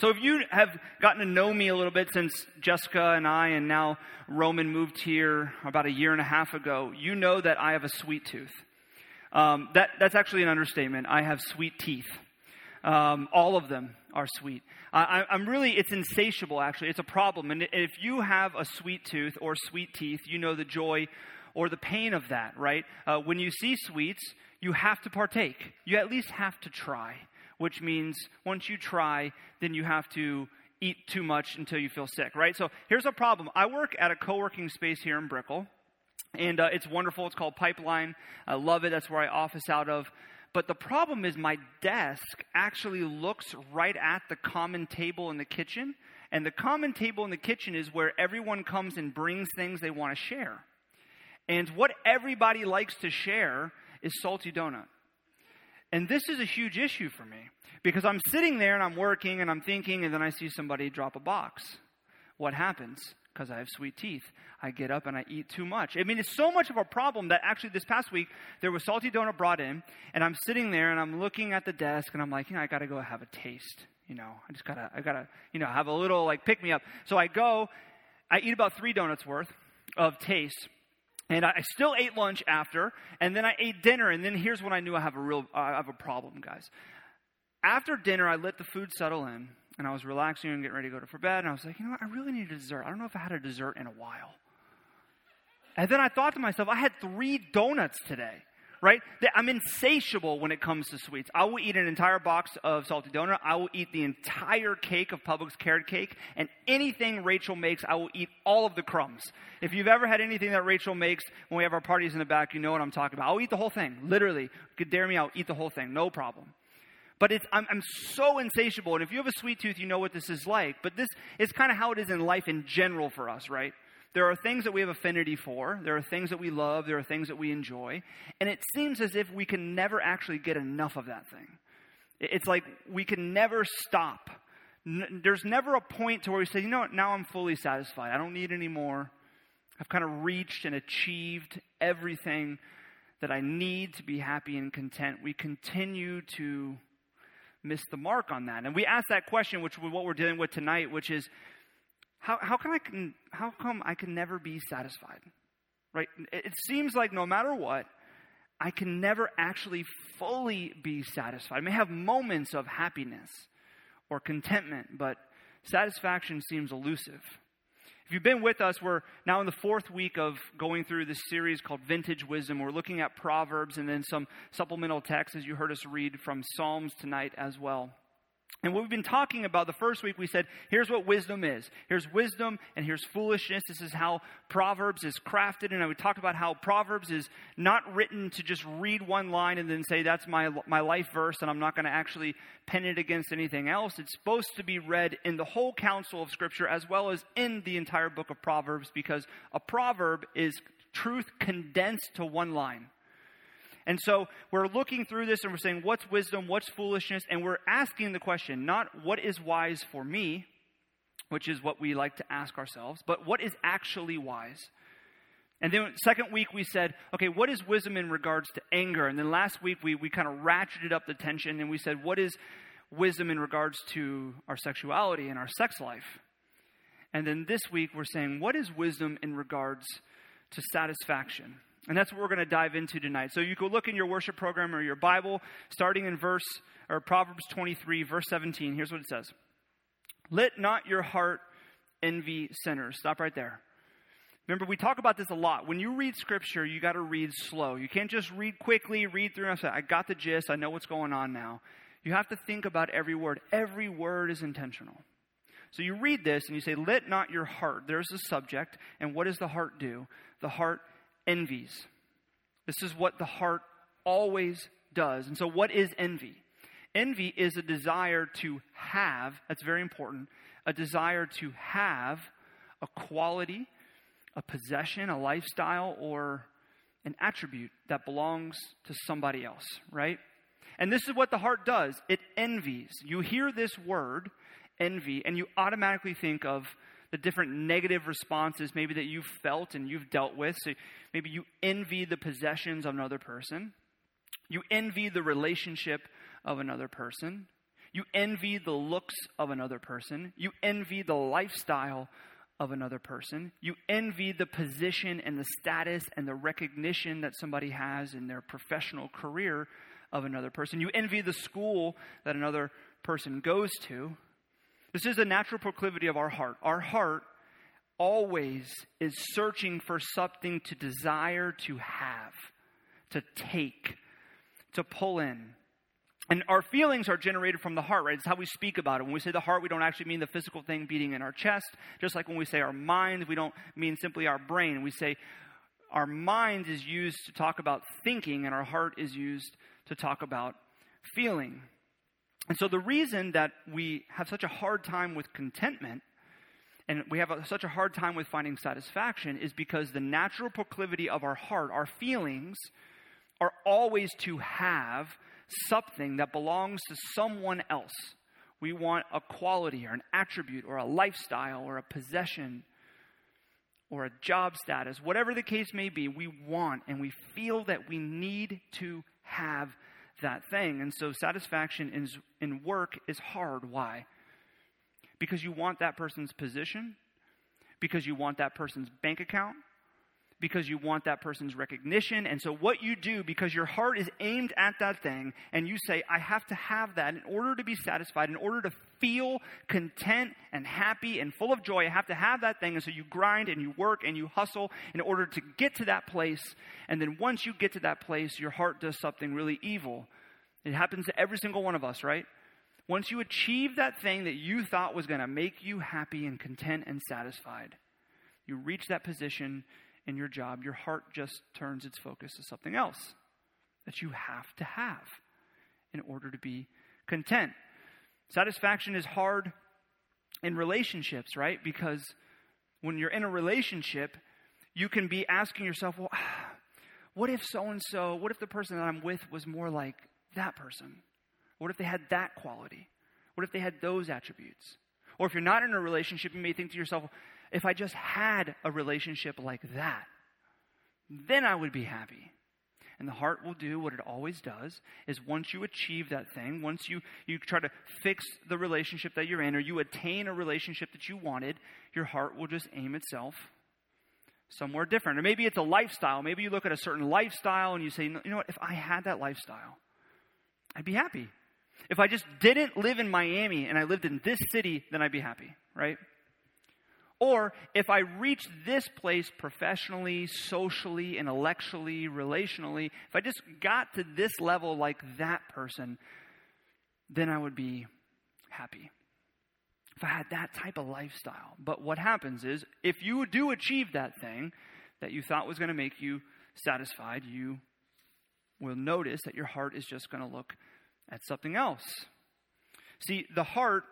So if you have gotten to know me a little bit since Jessica and I and now Roman moved here about a year and a half ago, you know that I have a sweet tooth. Um, that, that's actually an understatement. I have sweet teeth. Um, all of them are sweet. I, I'm really, it's insatiable actually. It's a problem. And if you have a sweet tooth or sweet teeth, you know the joy or the pain of that, right? Uh, when you see sweets, you have to partake. You at least have to try, which means once you try, then you have to eat too much until you feel sick, right? So here's a problem. I work at a co working space here in Brickell, and uh, it's wonderful. It's called Pipeline. I love it. That's where I office out of. But the problem is, my desk actually looks right at the common table in the kitchen. And the common table in the kitchen is where everyone comes and brings things they want to share. And what everybody likes to share is salty donut. And this is a huge issue for me because I'm sitting there and I'm working and I'm thinking, and then I see somebody drop a box. What happens? Because I have sweet teeth. I get up and I eat too much. I mean, it's so much of a problem that actually this past week there was salty donut brought in, and I'm sitting there and I'm looking at the desk and I'm like, you know, I got to go have a taste. You know, I just gotta, I gotta, you know, have a little like pick me up. So I go, I eat about three donuts worth of taste. And I still ate lunch after, and then I ate dinner, and then here's when I knew I have a real, I have a problem, guys. After dinner, I let the food settle in, and I was relaxing and getting ready to go to for bed, and I was like, you know what, I really need a dessert. I don't know if I had a dessert in a while. And then I thought to myself, I had three donuts today right? I'm insatiable when it comes to sweets. I will eat an entire box of salty donut. I will eat the entire cake of Publix carrot cake. And anything Rachel makes, I will eat all of the crumbs. If you've ever had anything that Rachel makes when we have our parties in the back, you know what I'm talking about. I'll eat the whole thing. Literally. You could dare me, I'll eat the whole thing. No problem. But I'm, I'm so insatiable. And if you have a sweet tooth, you know what this is like. But this is kind of how it is in life in general for us, right? There are things that we have affinity for. There are things that we love. There are things that we enjoy. And it seems as if we can never actually get enough of that thing. It's like we can never stop. There's never a point to where we say, you know what, now I'm fully satisfied. I don't need any more. I've kind of reached and achieved everything that I need to be happy and content. We continue to miss the mark on that. And we ask that question, which is what we're dealing with tonight, which is how, how, can I can, how come I can never be satisfied? Right? It seems like no matter what, I can never actually fully be satisfied. I may have moments of happiness or contentment, but satisfaction seems elusive. If you've been with us, we're now in the fourth week of going through this series called Vintage Wisdom. We're looking at Proverbs and then some supplemental texts, as you heard us read from Psalms tonight as well. And what we've been talking about the first week, we said, here's what wisdom is. Here's wisdom and here's foolishness. This is how Proverbs is crafted. And we talked about how Proverbs is not written to just read one line and then say, that's my, my life verse and I'm not going to actually pen it against anything else. It's supposed to be read in the whole counsel of Scripture as well as in the entire book of Proverbs because a proverb is truth condensed to one line. And so we're looking through this and we're saying, what's wisdom? What's foolishness? And we're asking the question, not what is wise for me, which is what we like to ask ourselves, but what is actually wise? And then second week we said, okay, what is wisdom in regards to anger? And then last week we, we kind of ratcheted up the tension and we said, what is wisdom in regards to our sexuality and our sex life? And then this week we're saying, what is wisdom in regards to satisfaction? And that's what we're going to dive into tonight. So you could look in your worship program or your Bible, starting in verse or Proverbs 23, verse 17. Here's what it says Let not your heart envy sinners. Stop right there. Remember, we talk about this a lot. When you read scripture, you got to read slow. You can't just read quickly, read through and say, I got the gist, I know what's going on now. You have to think about every word. Every word is intentional. So you read this and you say, Let not your heart. There's the subject. And what does the heart do? The heart envies. This is what the heart always does. And so, what is envy? Envy is a desire to have, that's very important, a desire to have a quality, a possession, a lifestyle, or an attribute that belongs to somebody else, right? And this is what the heart does it envies. You hear this word, envy, and you automatically think of the different negative responses maybe that you've felt and you've dealt with. So maybe you envy the possessions of another person, you envy the relationship of another person, You envy the looks of another person. You envy the lifestyle of another person. You envy the position and the status and the recognition that somebody has in their professional career of another person. You envy the school that another person goes to. This is a natural proclivity of our heart. Our heart always is searching for something to desire to have, to take, to pull in. And our feelings are generated from the heart, right? It's how we speak about it. When we say the heart, we don't actually mean the physical thing beating in our chest. Just like when we say our mind, we don't mean simply our brain. We say our mind is used to talk about thinking, and our heart is used to talk about feeling. And so the reason that we have such a hard time with contentment and we have a, such a hard time with finding satisfaction is because the natural proclivity of our heart, our feelings, are always to have something that belongs to someone else. We want a quality or an attribute or a lifestyle or a possession or a job status, whatever the case may be, we want and we feel that we need to have that thing. And so satisfaction in, in work is hard. Why? Because you want that person's position, because you want that person's bank account, because you want that person's recognition. And so, what you do, because your heart is aimed at that thing, and you say, I have to have that in order to be satisfied, in order to feel content and happy and full of joy, I have to have that thing. And so, you grind and you work and you hustle in order to get to that place. And then, once you get to that place, your heart does something really evil. It happens to every single one of us, right? Once you achieve that thing that you thought was going to make you happy and content and satisfied, you reach that position in your job, your heart just turns its focus to something else that you have to have in order to be content. Satisfaction is hard in relationships, right? Because when you're in a relationship, you can be asking yourself, well, what if so and so, what if the person that I'm with was more like that person? What if they had that quality? What if they had those attributes? Or if you're not in a relationship, you may think to yourself, if I just had a relationship like that, then I would be happy. And the heart will do what it always does is once you achieve that thing, once you, you try to fix the relationship that you're in, or you attain a relationship that you wanted, your heart will just aim itself somewhere different. Or maybe it's a lifestyle. Maybe you look at a certain lifestyle and you say, you know what, if I had that lifestyle, I'd be happy. If I just didn't live in Miami and I lived in this city, then I'd be happy, right? Or if I reach this place professionally, socially, intellectually, relationally, if I just got to this level like that person, then I would be happy. If I had that type of lifestyle. But what happens is, if you do achieve that thing that you thought was going to make you satisfied, you will notice that your heart is just going to look at something else. See, the heart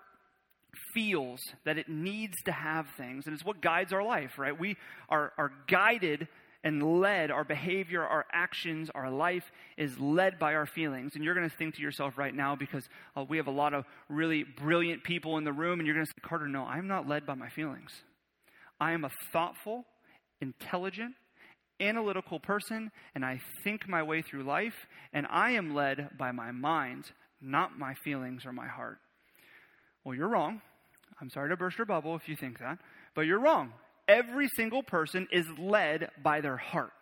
feels that it needs to have things, and it's what guides our life, right? We are, are guided and led, our behavior, our actions, our life is led by our feelings. And you're going to think to yourself right now, because uh, we have a lot of really brilliant people in the room, and you're going to say, Carter, no, I'm not led by my feelings. I am a thoughtful, intelligent, analytical person, and I think my way through life, and I am led by my mind, not my feelings or my heart. Well, you're wrong. I'm sorry to burst your bubble if you think that, but you're wrong. Every single person is led by their heart.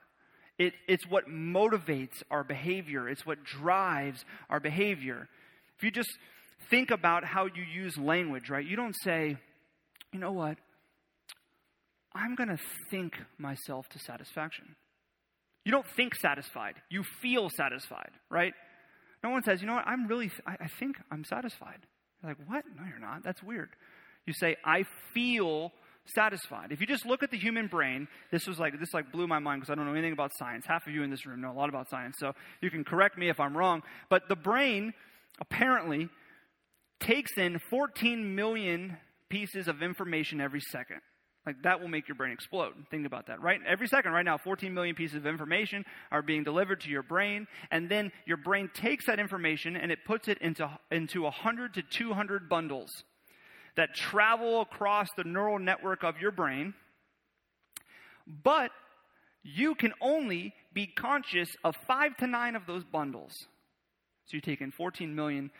It, it's what motivates our behavior, it's what drives our behavior. If you just think about how you use language, right? You don't say, you know what? I'm going to think myself to satisfaction. You don't think satisfied, you feel satisfied, right? No one says, you know what? I'm really, I, I think I'm satisfied. You're like, what? No, you're not. That's weird. You say, I feel satisfied. If you just look at the human brain, this was like this like blew my mind because I don't know anything about science. Half of you in this room know a lot about science, so you can correct me if I'm wrong. But the brain apparently takes in 14 million pieces of information every second. Like that will make your brain explode. Think about that, right? Every second, right now, 14 million pieces of information are being delivered to your brain, and then your brain takes that information and it puts it into into 100 to 200 bundles that travel across the neural network of your brain. But you can only be conscious of five to nine of those bundles. So you take in 14 million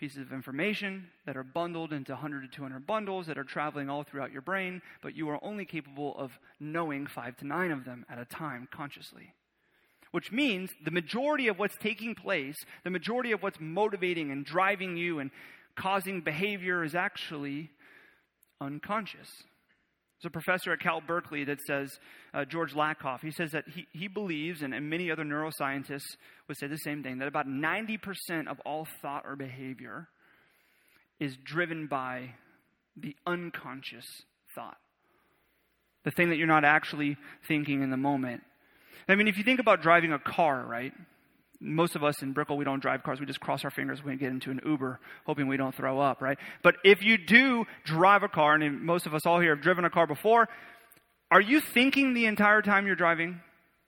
pieces of information that are bundled into 100 to 200 bundles that are traveling all throughout your brain, but you are only capable of knowing five to nine of them at a time consciously. Which means the majority of what's taking place, the majority of what's motivating and driving you and causing behavior is actually unconscious. There's a professor at Cal Berkeley that says, uh, George Lakoff, he says that he, he believes, and, and many other neuroscientists would say the same thing, that about 90% of all thought or behavior is driven by the unconscious thought. The thing that you're not actually thinking in the moment. I mean, if you think about driving a car, right? Most of us in Brickell, we don't drive cars. We just cross our fingers when we get into an Uber, hoping we don't throw up, right? But if you do drive a car, and most of us all here have driven a car before, are you thinking the entire time you're driving?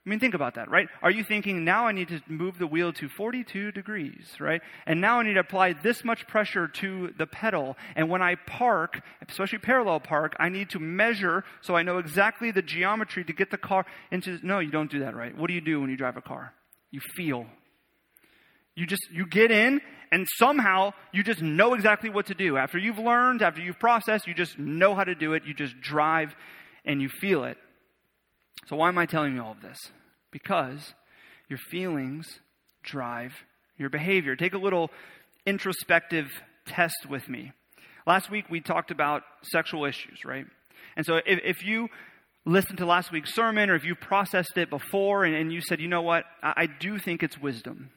I mean, think about that, right? Are you thinking, now I need to move the wheel to 42 degrees, right? And now I need to apply this much pressure to the pedal. And when I park, especially parallel park, I need to measure so I know exactly the geometry to get the car into. No, you don't do that, right? What do you do when you drive a car? You feel, you just, you get in and somehow you just know exactly what to do. After you've learned, after you've processed, you just know how to do it. You just drive and you feel it. So why am I telling you all of this? Because your feelings drive your behavior. Take a little introspective test with me. Last week we talked about sexual issues, right? And so if, if you listened to last week's sermon or if you processed it before and, and you said, you know what, I, I do think it's wisdom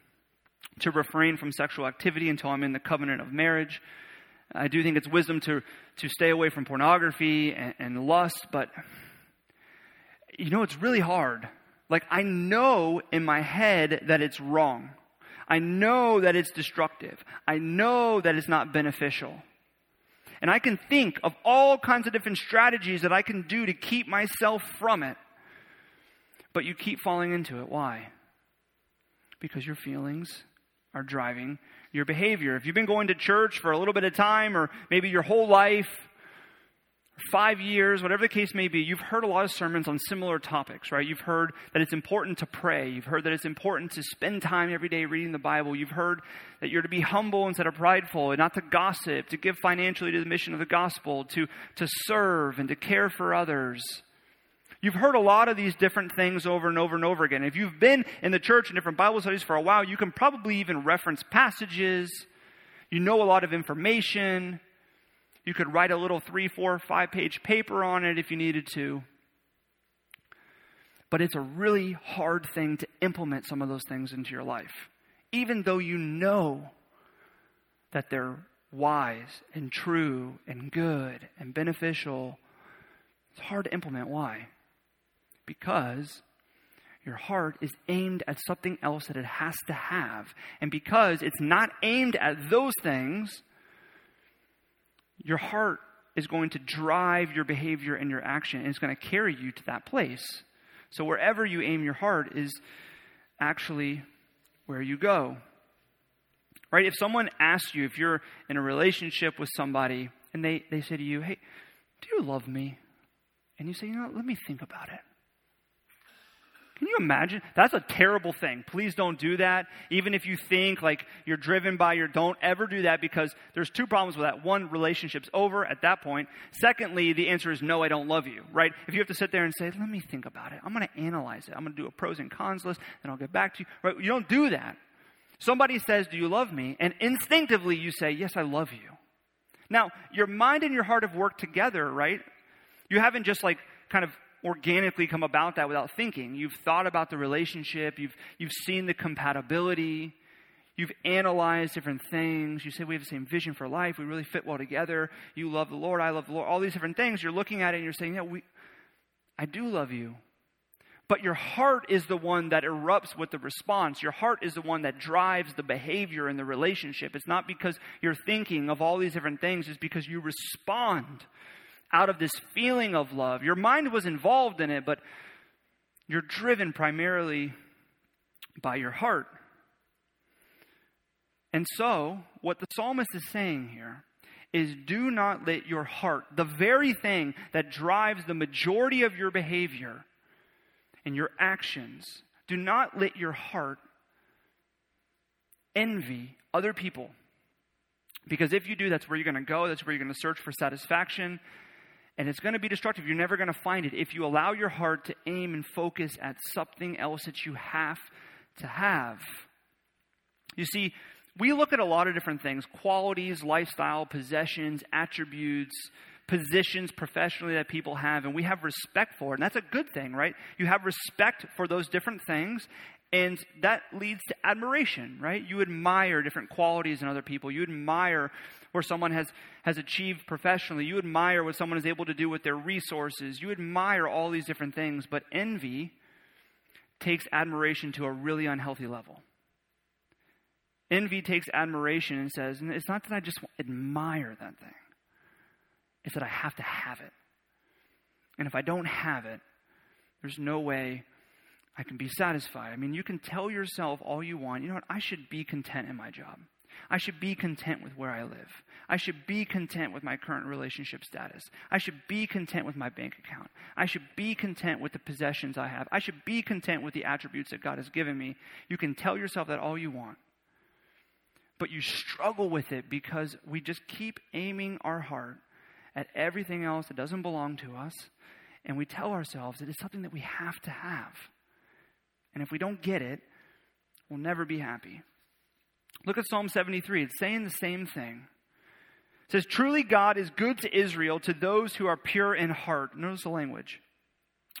to refrain from sexual activity until I'm in the covenant of marriage. I do think it's wisdom to, to stay away from pornography and, and lust, but you know, it's really hard. Like, I know in my head that it's wrong. I know that it's destructive. I know that it's not beneficial. And I can think of all kinds of different strategies that I can do to keep myself from it. But you keep falling into it. Why? Because your feelings are driving your behavior. If you've been going to church for a little bit of time, or maybe your whole life, five years, whatever the case may be, you've heard a lot of sermons on similar topics, right? You've heard that it's important to pray. You've heard that it's important to spend time every day reading the Bible. You've heard that you're to be humble instead of prideful and not to gossip, to give financially to the mission of the gospel, to, to serve and to care for others. You've heard a lot of these different things over and over and over again. If you've been in the church and different Bible studies for a while, you can probably even reference passages. You know a lot of information. You could write a little three, four, five page paper on it if you needed to. But it's a really hard thing to implement some of those things into your life, even though you know that they're wise and true and good and beneficial. It's hard to implement. Why? Because your heart is aimed at something else that it has to have. And because it's not aimed at those things, your heart is going to drive your behavior and your action, and it's going to carry you to that place. So wherever you aim your heart is actually where you go. Right? If someone asks you, if you're in a relationship with somebody, and they, they say to you, Hey, do you love me? And you say, You know, let me think about it. Can you imagine? That's a terrible thing. Please don't do that. Even if you think like you're driven by your, don't ever do that because there's two problems with that. One, relationship's over at that point. Secondly, the answer is no, I don't love you, right? If you have to sit there and say, let me think about it. I'm going to analyze it. I'm going to do a pros and cons list and I'll get back to you, right? You don't do that. Somebody says, do you love me? And instinctively you say, yes, I love you. Now, your mind and your heart have worked together, right? You haven't just like kind of organically come about that without thinking. You've thought about the relationship, you've, you've seen the compatibility, you've analyzed different things. You say, We have the same vision for life, we really fit well together. You love the Lord, I love the Lord. All these different things. You're looking at it and you're saying, Yeah, we, I do love you. But your heart is the one that erupts with the response. Your heart is the one that drives the behavior in the relationship. It's not because you're thinking of all these different things, it's because you respond out of this feeling of love. Your mind was involved in it, but you're driven primarily by your heart. And so, what the psalmist is saying here is do not let your heart, the very thing that drives the majority of your behavior and your actions, do not let your heart envy other people Because if you do, that's where you're going to go, that's where you're going to search for satisfaction, and it's going to be destructive. You're never going to find it if you allow your heart to aim and focus at something else that you have to have. You see, we look at a lot of different things qualities, lifestyle, possessions, attributes, positions professionally that people have, and we have respect for it. And that's a good thing, right? You have respect for those different things, and that leads to admiration, right? You admire different qualities in other people. You admire where someone has, has achieved professionally. You admire what someone is able to do with their resources. You admire all these different things. But envy takes admiration to a really unhealthy level. Envy takes admiration and says, it's not that I just admire that thing, it's that I have to have it. And if I don't have it, there's no way I can be satisfied. I mean, you can tell yourself all you want. You know what? I should be content in my job. I should be content with where I live. I should be content with my current relationship status. I should be content with my bank account. I should be content with the possessions I have. I should be content with the attributes that God has given me. You can tell yourself that all you want. But you struggle with it because we just keep aiming our heart at everything else that doesn't belong to us. And we tell ourselves that it is something that we have to have. And if we don't get it, we'll never be happy. Look at Psalm 73. It's saying the same thing. It says, Truly God is good to Israel, to those who are pure in heart. Notice the language.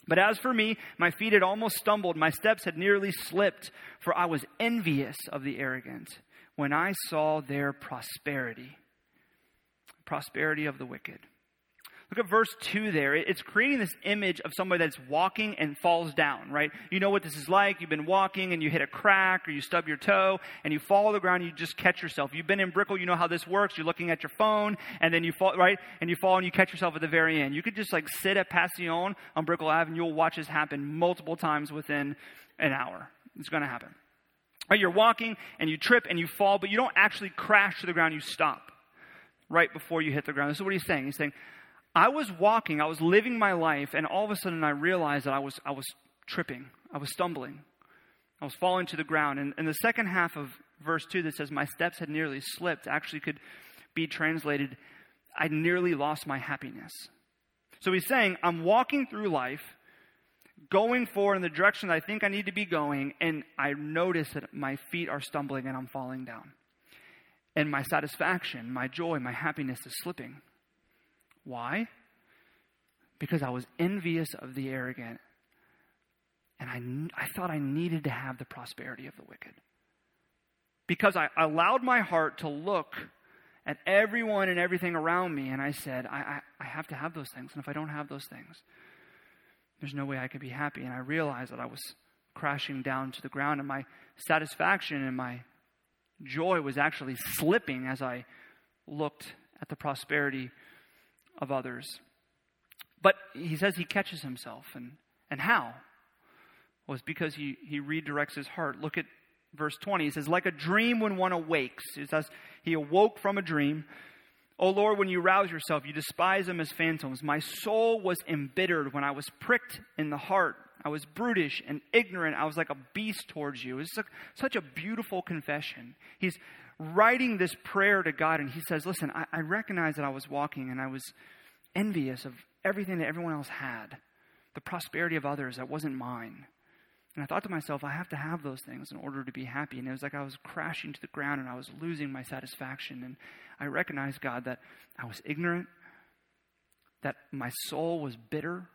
But as for me, my feet had almost stumbled, my steps had nearly slipped, for I was envious of the arrogant when I saw their prosperity. Prosperity of the wicked. Look at verse 2 there. It's creating this image of somebody that's walking and falls down, right? You know what this is like. You've been walking and you hit a crack or you stub your toe and you fall to the ground and you just catch yourself. You've been in Brickell, you know how this works. You're looking at your phone and then you fall, right? And you fall and you catch yourself at the very end. You could just like sit at Passion on Brickell Ave and you'll watch this happen multiple times within an hour. It's going to happen. Right? You're walking and you trip and you fall, but you don't actually crash to the ground. You stop right before you hit the ground. This is what he's saying. He's saying, I was walking, I was living my life, and all of a sudden I realized that I was, I was tripping, I was stumbling, I was falling to the ground. And, in the second half of verse 2 that says, My steps had nearly slipped, actually could be translated, I nearly lost my happiness. So he's saying, I'm walking through life, going forward in the direction that I think I need to be going, and I notice that my feet are stumbling and I'm falling down. And my satisfaction, my joy, my happiness is slipping. Why? Because I was envious of the arrogant, and I, I thought I needed to have the prosperity of the wicked. Because I allowed my heart to look at everyone and everything around me, and I said, I, I, I have to have those things. And if I don't have those things, there's no way I could be happy. And I realized that I was crashing down to the ground, and my satisfaction and my joy was actually slipping as I looked at the prosperity of others. But he says he catches himself. And, and how? Well, it's because he, he redirects his heart. Look at verse 20. He says, Like a dream when one awakes. He says, He awoke from a dream. O Lord, when you rouse yourself, you despise them as phantoms. My soul was embittered when I was pricked in the heart. I was brutish and ignorant. I was like a beast towards you. It's such a beautiful confession. He's writing this prayer to God, and he says, Listen, I, I recognize that I was walking and I was envious of everything that everyone else had, the prosperity of others that wasn't mine. And I thought to myself, I have to have those things in order to be happy. And it was like I was crashing to the ground and I was losing my satisfaction. And I recognized, God, that I was ignorant, that my soul was bitter,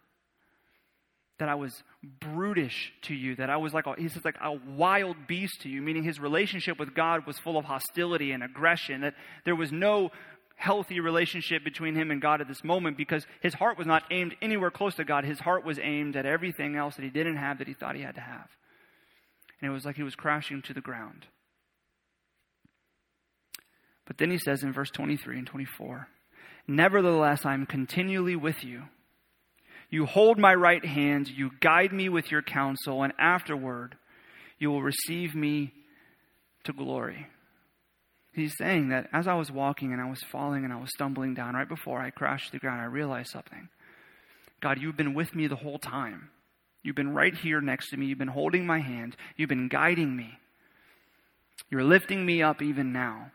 that I was brutish to you, that I was like, a, he says, like a wild beast to you, meaning his relationship with God was full of hostility and aggression, that there was no healthy relationship between him and God at this moment because his heart was not aimed anywhere close to God. His heart was aimed at everything else that he didn't have that he thought he had to have. And it was like he was crashing to the ground. But then he says in verse 23 and 24, Nevertheless, I am continually with you you hold my right hand, you guide me with your counsel, and afterward you will receive me to glory. He's saying that as I was walking and I was falling and I was stumbling down, right before I crashed to the ground, I realized something. God, you've been with me the whole time. You've been right here next to me. You've been holding my hand. You've been guiding me. You're lifting me up even now.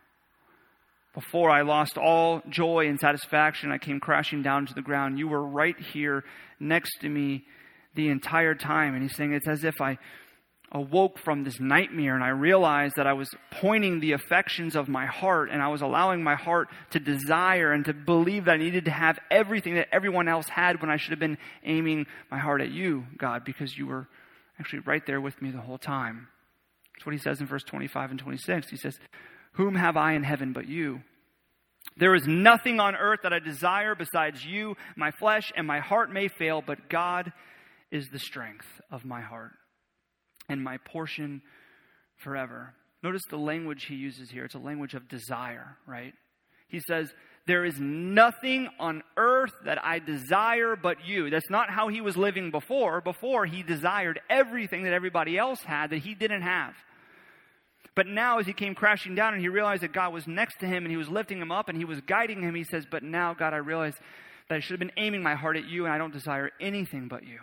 Before I lost all joy and satisfaction, I came crashing down to the ground. You were right here next to me the entire time. And he's saying it's as if I awoke from this nightmare and I realized that I was pointing the affections of my heart and I was allowing my heart to desire and to believe that I needed to have everything that everyone else had when I should have been aiming my heart at you, God, because you were actually right there with me the whole time. That's what he says in verse 25 and 26. He says, whom have I in heaven but you? There is nothing on earth that I desire besides you. My flesh and my heart may fail, but God is the strength of my heart and my portion forever. Notice the language he uses here. It's a language of desire, right? He says, There is nothing on earth that I desire but you. That's not how he was living before. Before, he desired everything that everybody else had that he didn't have. But now, as he came crashing down and he realized that God was next to him and he was lifting him up and he was guiding him, he says, But now, God, I realize that I should have been aiming my heart at you and I don't desire anything but you.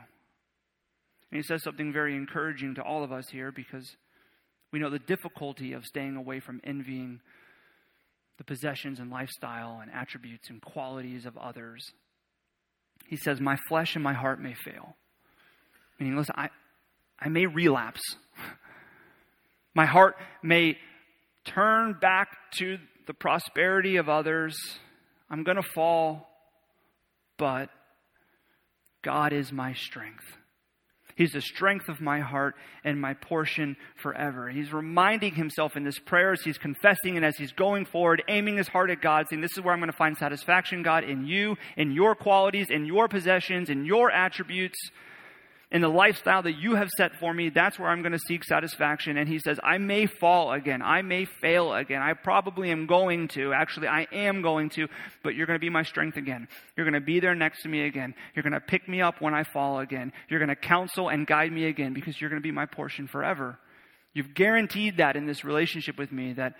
And he says something very encouraging to all of us here because we know the difficulty of staying away from envying the possessions and lifestyle and attributes and qualities of others. He says, My flesh and my heart may fail. Meaning, listen, I, I may relapse. My heart may turn back to the prosperity of others. I'm going to fall, but God is my strength. He's the strength of my heart and my portion forever. He's reminding himself in this prayer as he's confessing and as he's going forward, aiming his heart at God, saying, This is where I'm going to find satisfaction, God, in you, in your qualities, in your possessions, in your attributes in the lifestyle that you have set for me, that's where I'm going to seek satisfaction. And he says, I may fall again. I may fail again. I probably am going to. Actually, I am going to, but you're going to be my strength again. You're going to be there next to me again. You're going to pick me up when I fall again. You're going to counsel and guide me again because you're going to be my portion forever. You've guaranteed that in this relationship with me that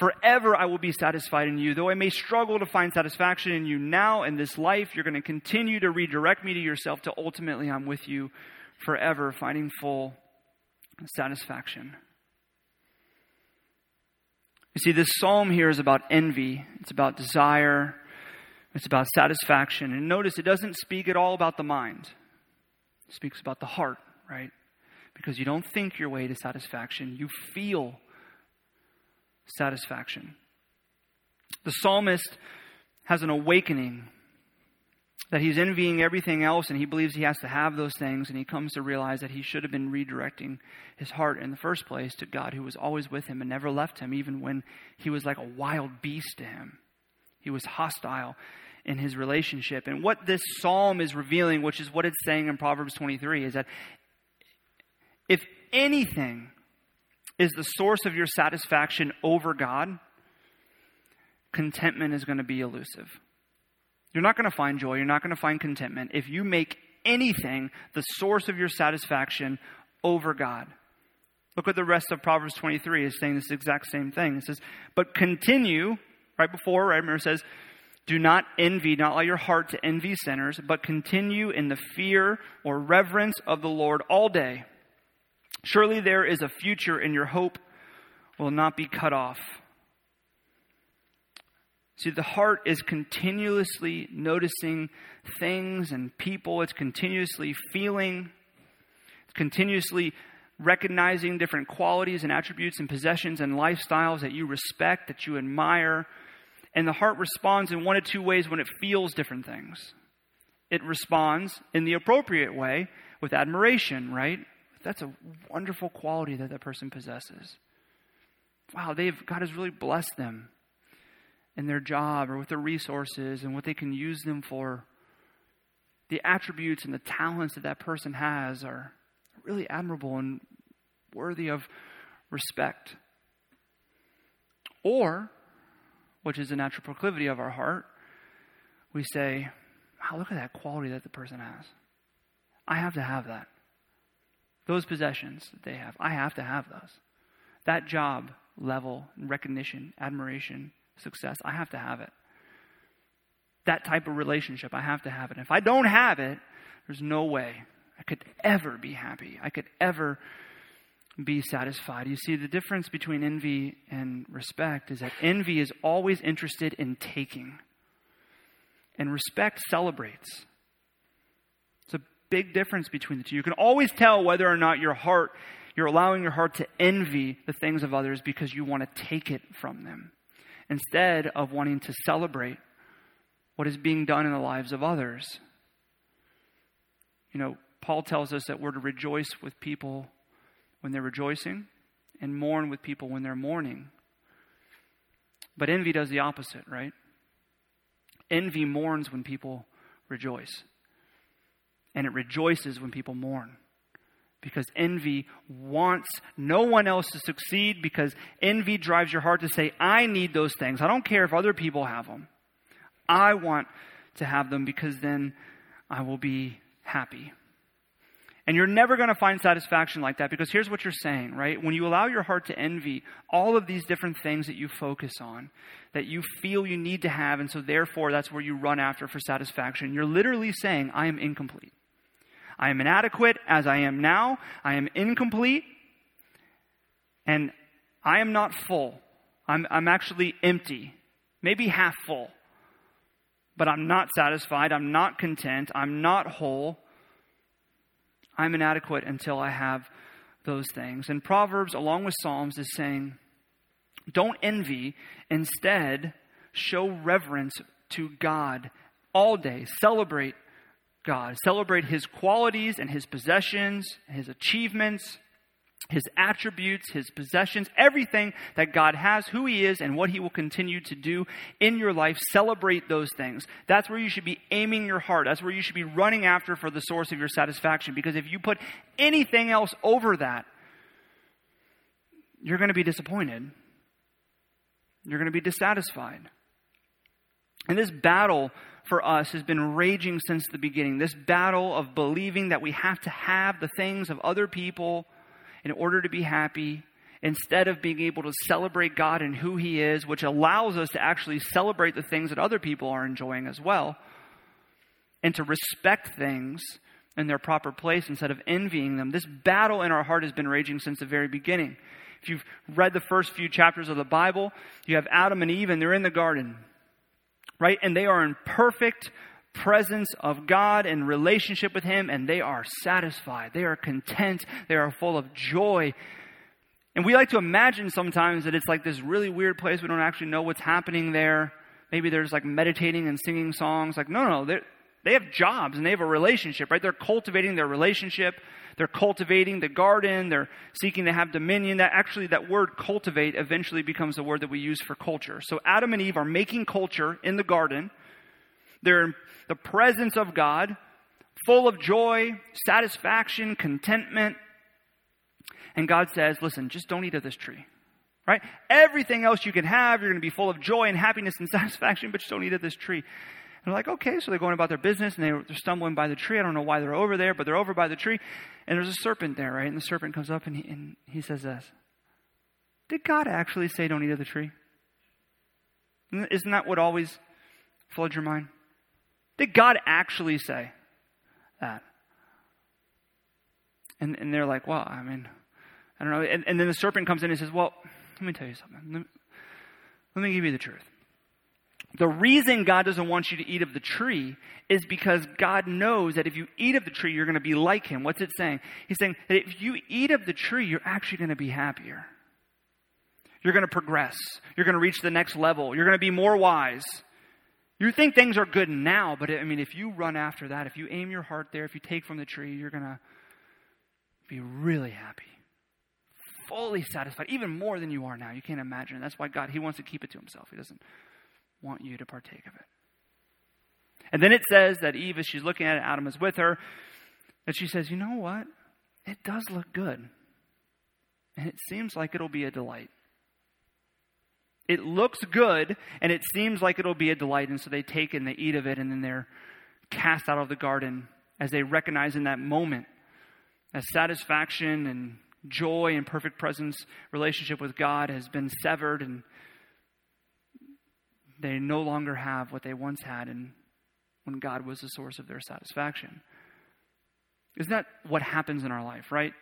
Forever I will be satisfied in you. Though I may struggle to find satisfaction in you now in this life, you're going to continue to redirect me to yourself to ultimately I'm with you forever, finding full satisfaction. You see, this psalm here is about envy, it's about desire, it's about satisfaction. And notice it doesn't speak at all about the mind, it speaks about the heart, right? Because you don't think your way to satisfaction, you feel satisfaction. The psalmist has an awakening that he's envying everything else and he believes he has to have those things and he comes to realize that he should have been redirecting his heart in the first place to God who was always with him and never left him even when he was like a wild beast to him. He was hostile in his relationship. And what this psalm is revealing, which is what it's saying in Proverbs 23, is that if anything is the source of your satisfaction over God, contentment is going to be elusive. You're not going to find joy. You're not going to find contentment if you make anything the source of your satisfaction over God. Look what the rest of Proverbs 23 is saying this exact same thing. It says, But continue, right before, right? Remember, it says, Do not envy, not allow your heart to envy sinners, but continue in the fear or reverence of the Lord all day. Surely there is a future, and your hope will not be cut off. See, the heart is continuously noticing things and people, it's continuously feeling, it's continuously recognizing different qualities and attributes and possessions and lifestyles that you respect, that you admire. And the heart responds in one of two ways when it feels different things. It responds in the appropriate way with admiration, right? That's a wonderful quality that that person possesses. Wow, they've God has really blessed them in their job or with their resources and what they can use them for. The attributes and the talents that that person has are really admirable and worthy of respect. Or, which is a natural proclivity of our heart, we say, wow, look at that quality that the person has. I have to have that. Those possessions that they have, I have to have those. That job level, recognition, admiration, success, I have to have it. That type of relationship, I have to have it. If I don't have it, there's no way I could ever be happy. I could ever be satisfied. You see, the difference between envy and respect is that envy is always interested in taking, and respect celebrates. Big difference between the two. You can always tell whether or not your heart, you're allowing your heart to envy the things of others because you want to take it from them instead of wanting to celebrate what is being done in the lives of others. You know, Paul tells us that we're to rejoice with people when they're rejoicing and mourn with people when they're mourning. But envy does the opposite, right? Envy mourns when people rejoice. And it rejoices when people mourn. Because envy wants no one else to succeed, because envy drives your heart to say, I need those things. I don't care if other people have them. I want to have them because then I will be happy. And you're never going to find satisfaction like that because here's what you're saying, right? When you allow your heart to envy all of these different things that you focus on, that you feel you need to have, and so therefore that's where you run after for satisfaction, you're literally saying, I am incomplete. I am inadequate as I am now. I am incomplete. And I am not full. I'm, I'm actually empty, maybe half full. But I'm not satisfied. I'm not content. I'm not whole. I'm inadequate until I have those things. And Proverbs, along with Psalms, is saying, don't envy. Instead, show reverence to God all day. Celebrate God. Celebrate His qualities and His possessions, His achievements his attributes, his possessions, everything that God has, who he is, and what he will continue to do in your life. Celebrate those things. That's where you should be aiming your heart. That's where you should be running after for the source of your satisfaction. Because if you put anything else over that, you're going to be disappointed. You're going to be dissatisfied. And this battle for us has been raging since the beginning. This battle of believing that we have to have the things of other people in order to be happy instead of being able to celebrate God and who He is, which allows us to actually celebrate the things that other people are enjoying as well, and to respect things in their proper place instead of envying them. This battle in our heart has been raging since the very beginning. If you've read the first few chapters of the Bible, you have Adam and Eve, and they're in the garden, right? And they are in perfect presence of God and relationship with Him, and they are satisfied. They are content. They are full of joy. And we like to imagine sometimes that it's like this really weird place. We don't actually know what's happening there. Maybe they're just like meditating and singing songs. Like, no, no, they they have jobs and they have a relationship, right? They're cultivating their relationship. They're cultivating the garden. They're seeking to have dominion. That actually, that word cultivate eventually becomes the word that we use for culture. So Adam and Eve are making culture in the garden. They're in the presence of God, full of joy, satisfaction, contentment. And God says, listen, just don't eat of this tree. Right? Everything else you can have, you're going to be full of joy and happiness and satisfaction, but just don't eat of this tree. And they're like, okay, so they're going about their business and they're, stumbling by the tree. I don't know why they're over there, but they're over by the tree. And there's a serpent there, right? And the serpent comes up and he, and he says this Did God actually say don't eat of the tree? Isn't that what always floods your mind? Did God actually say that? And, and they're like, well, I mean, I don't know. And, and then the serpent comes in and says, well, let me tell you something. Let me, let me give you the truth. The reason God doesn't want you to eat of the tree is because God knows that if you eat of the tree, you're going to be like Him. What's it saying? He's saying that if you eat of the tree, you're actually going to be happier. You're going to progress. You're going to reach the next level. You're going to be more wise. You think things are good now, but I mean, if you run after that, if you aim your heart there, if you take from the tree, you're going to be really happy, fully satisfied, even more than you are now. You can't imagine. That's why God, He wants to keep it to Himself. He doesn't want you to partake of it. And then it says that Eve, as she's looking at it, Adam is with her, and she says, You know what? It does look good. And it seems like it'll be a delight. It looks good and it seems like it'll be a delight. And so they take and they eat of it and then they're cast out of the garden as they recognize in that moment as satisfaction and joy and perfect presence relationship with God has been severed and they no longer have what they once had and when God was the source of their satisfaction. Isn't that what happens in our life, right?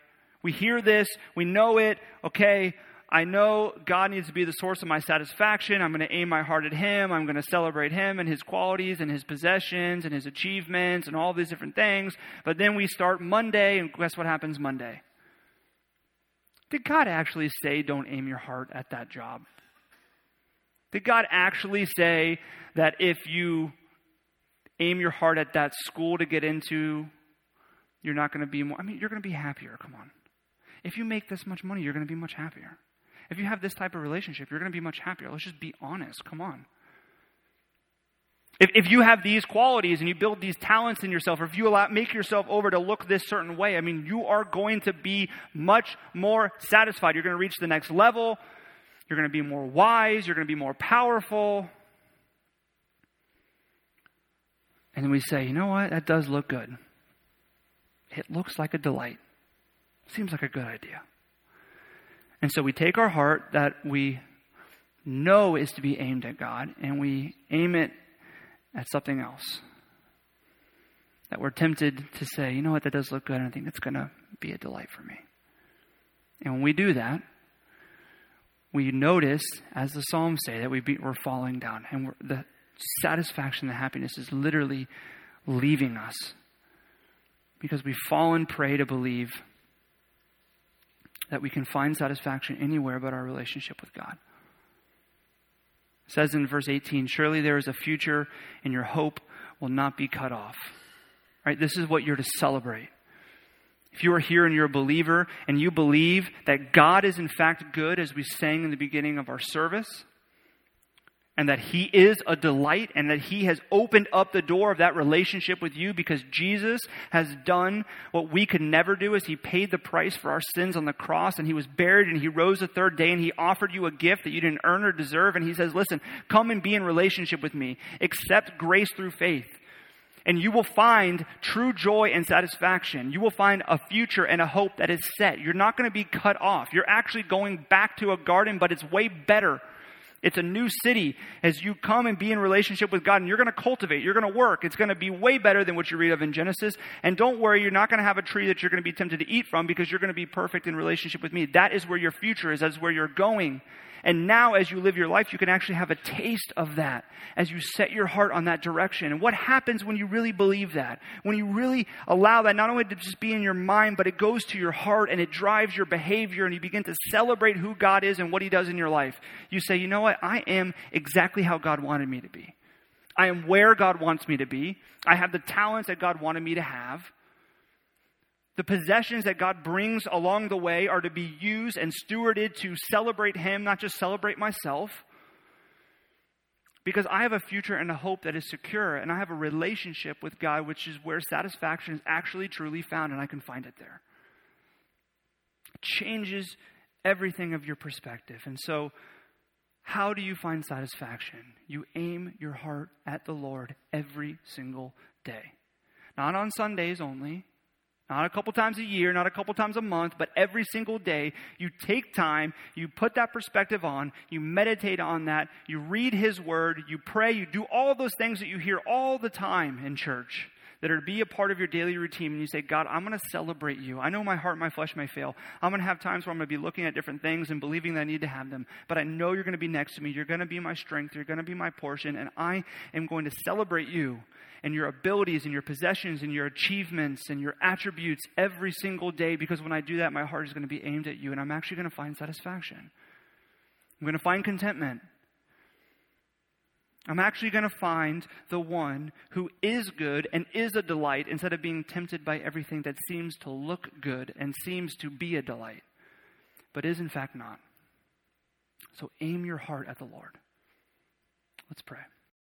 We hear this, we know it, okay, I know God needs to be the source of my satisfaction. I'm going to aim my heart at Him. I'm going to celebrate Him and His qualities and His possessions and His achievements and all these different things. But then we start Monday, and guess what happens Monday? Did God actually say, don't aim your heart at that job? Did God actually say that if you aim your heart at that school to get into, you're not going to be more? I mean, you're going to be happier. Come on. If you make this much money, you're going to be much happier. If you have this type of relationship, you're going to be much happier. Let's just be honest. Come on. If, if you have these qualities and you build these talents in yourself, or if you allow, make yourself over to look this certain way, I mean, you are going to be much more satisfied. You're going to reach the next level. You're going to be more wise. You're going to be more powerful. And we say, you know what? That does look good. It looks like a delight. Seems like a good idea. And so we take our heart that we know is to be aimed at God and we aim it at something else. That we're tempted to say, you know what, that does look good, I think it's going to be a delight for me. And when we do that, we notice, as the Psalms say, that we we're falling down. And the satisfaction, the happiness is literally leaving us because we've fallen prey to believe that we can find satisfaction anywhere but our relationship with God. It says in verse 18, Surely there is a future, and your hope will not be cut off. Right? This is what you're to celebrate. If you are here and you're a believer and you believe that God is in fact good, as we sang in the beginning of our service, and that He is a delight and that He has opened up the door of that relationship with you because Jesus has done what we could never do as He paid the price for our sins on the cross and He was buried and He rose the third day and He offered you a gift that you didn't earn or deserve and He says, listen, come and be in relationship with me. Accept grace through faith. And you will find true joy and satisfaction. You will find a future and a hope that is set. You're not going to be cut off. You're actually going back to a garden, but it's way better it's a new city as you come and be in relationship with God and you're going to cultivate, you're going to work. It's going to be way better than what you read of in Genesis. And don't worry, you're not going to have a tree that you're going to be tempted to eat from because you're going to be perfect in relationship with me. That is where your future is, that's where you're going. And now, as you live your life, you can actually have a taste of that as you set your heart on that direction. And what happens when you really believe that? When you really allow that not only to just be in your mind, but it goes to your heart and it drives your behavior and you begin to celebrate who God is and what He does in your life. You say, you know what? I am exactly how God wanted me to be. I am where God wants me to be. I have the talents that God wanted me to have. The possessions that God brings along the way are to be used and stewarded to celebrate Him, not just celebrate myself. Because I have a future and a hope that is secure, and I have a relationship with God, which is where satisfaction is actually truly found, and I can find it there. It changes everything of your perspective. And so, how do you find satisfaction? You aim your heart at the Lord every single day. Not on Sundays only, not a couple times a year, not a couple times a month, but every single day, you take time, you put that perspective on, you meditate on that, you read His Word, you pray, you do all those things that you hear all the time in church that are to be a part of your daily routine. And you say, God, I'm going to celebrate you. I know my heart, my flesh may fail. I'm going to have times where I'm going to be looking at different things and believing that I need to have them. But I know you're going to be next to me. You're going to be my strength. You're going to be my portion. And I am going to celebrate you and your abilities and your possessions and your achievements and your attributes every single day because when I do that, my heart is going to be aimed at you and I'm actually going to find satisfaction. I'm going to find contentment. I'm actually going to find the one who is good and is a delight instead of being tempted by everything that seems to look good and seems to be a delight, but is in fact not. So aim your heart at the Lord. Let's pray.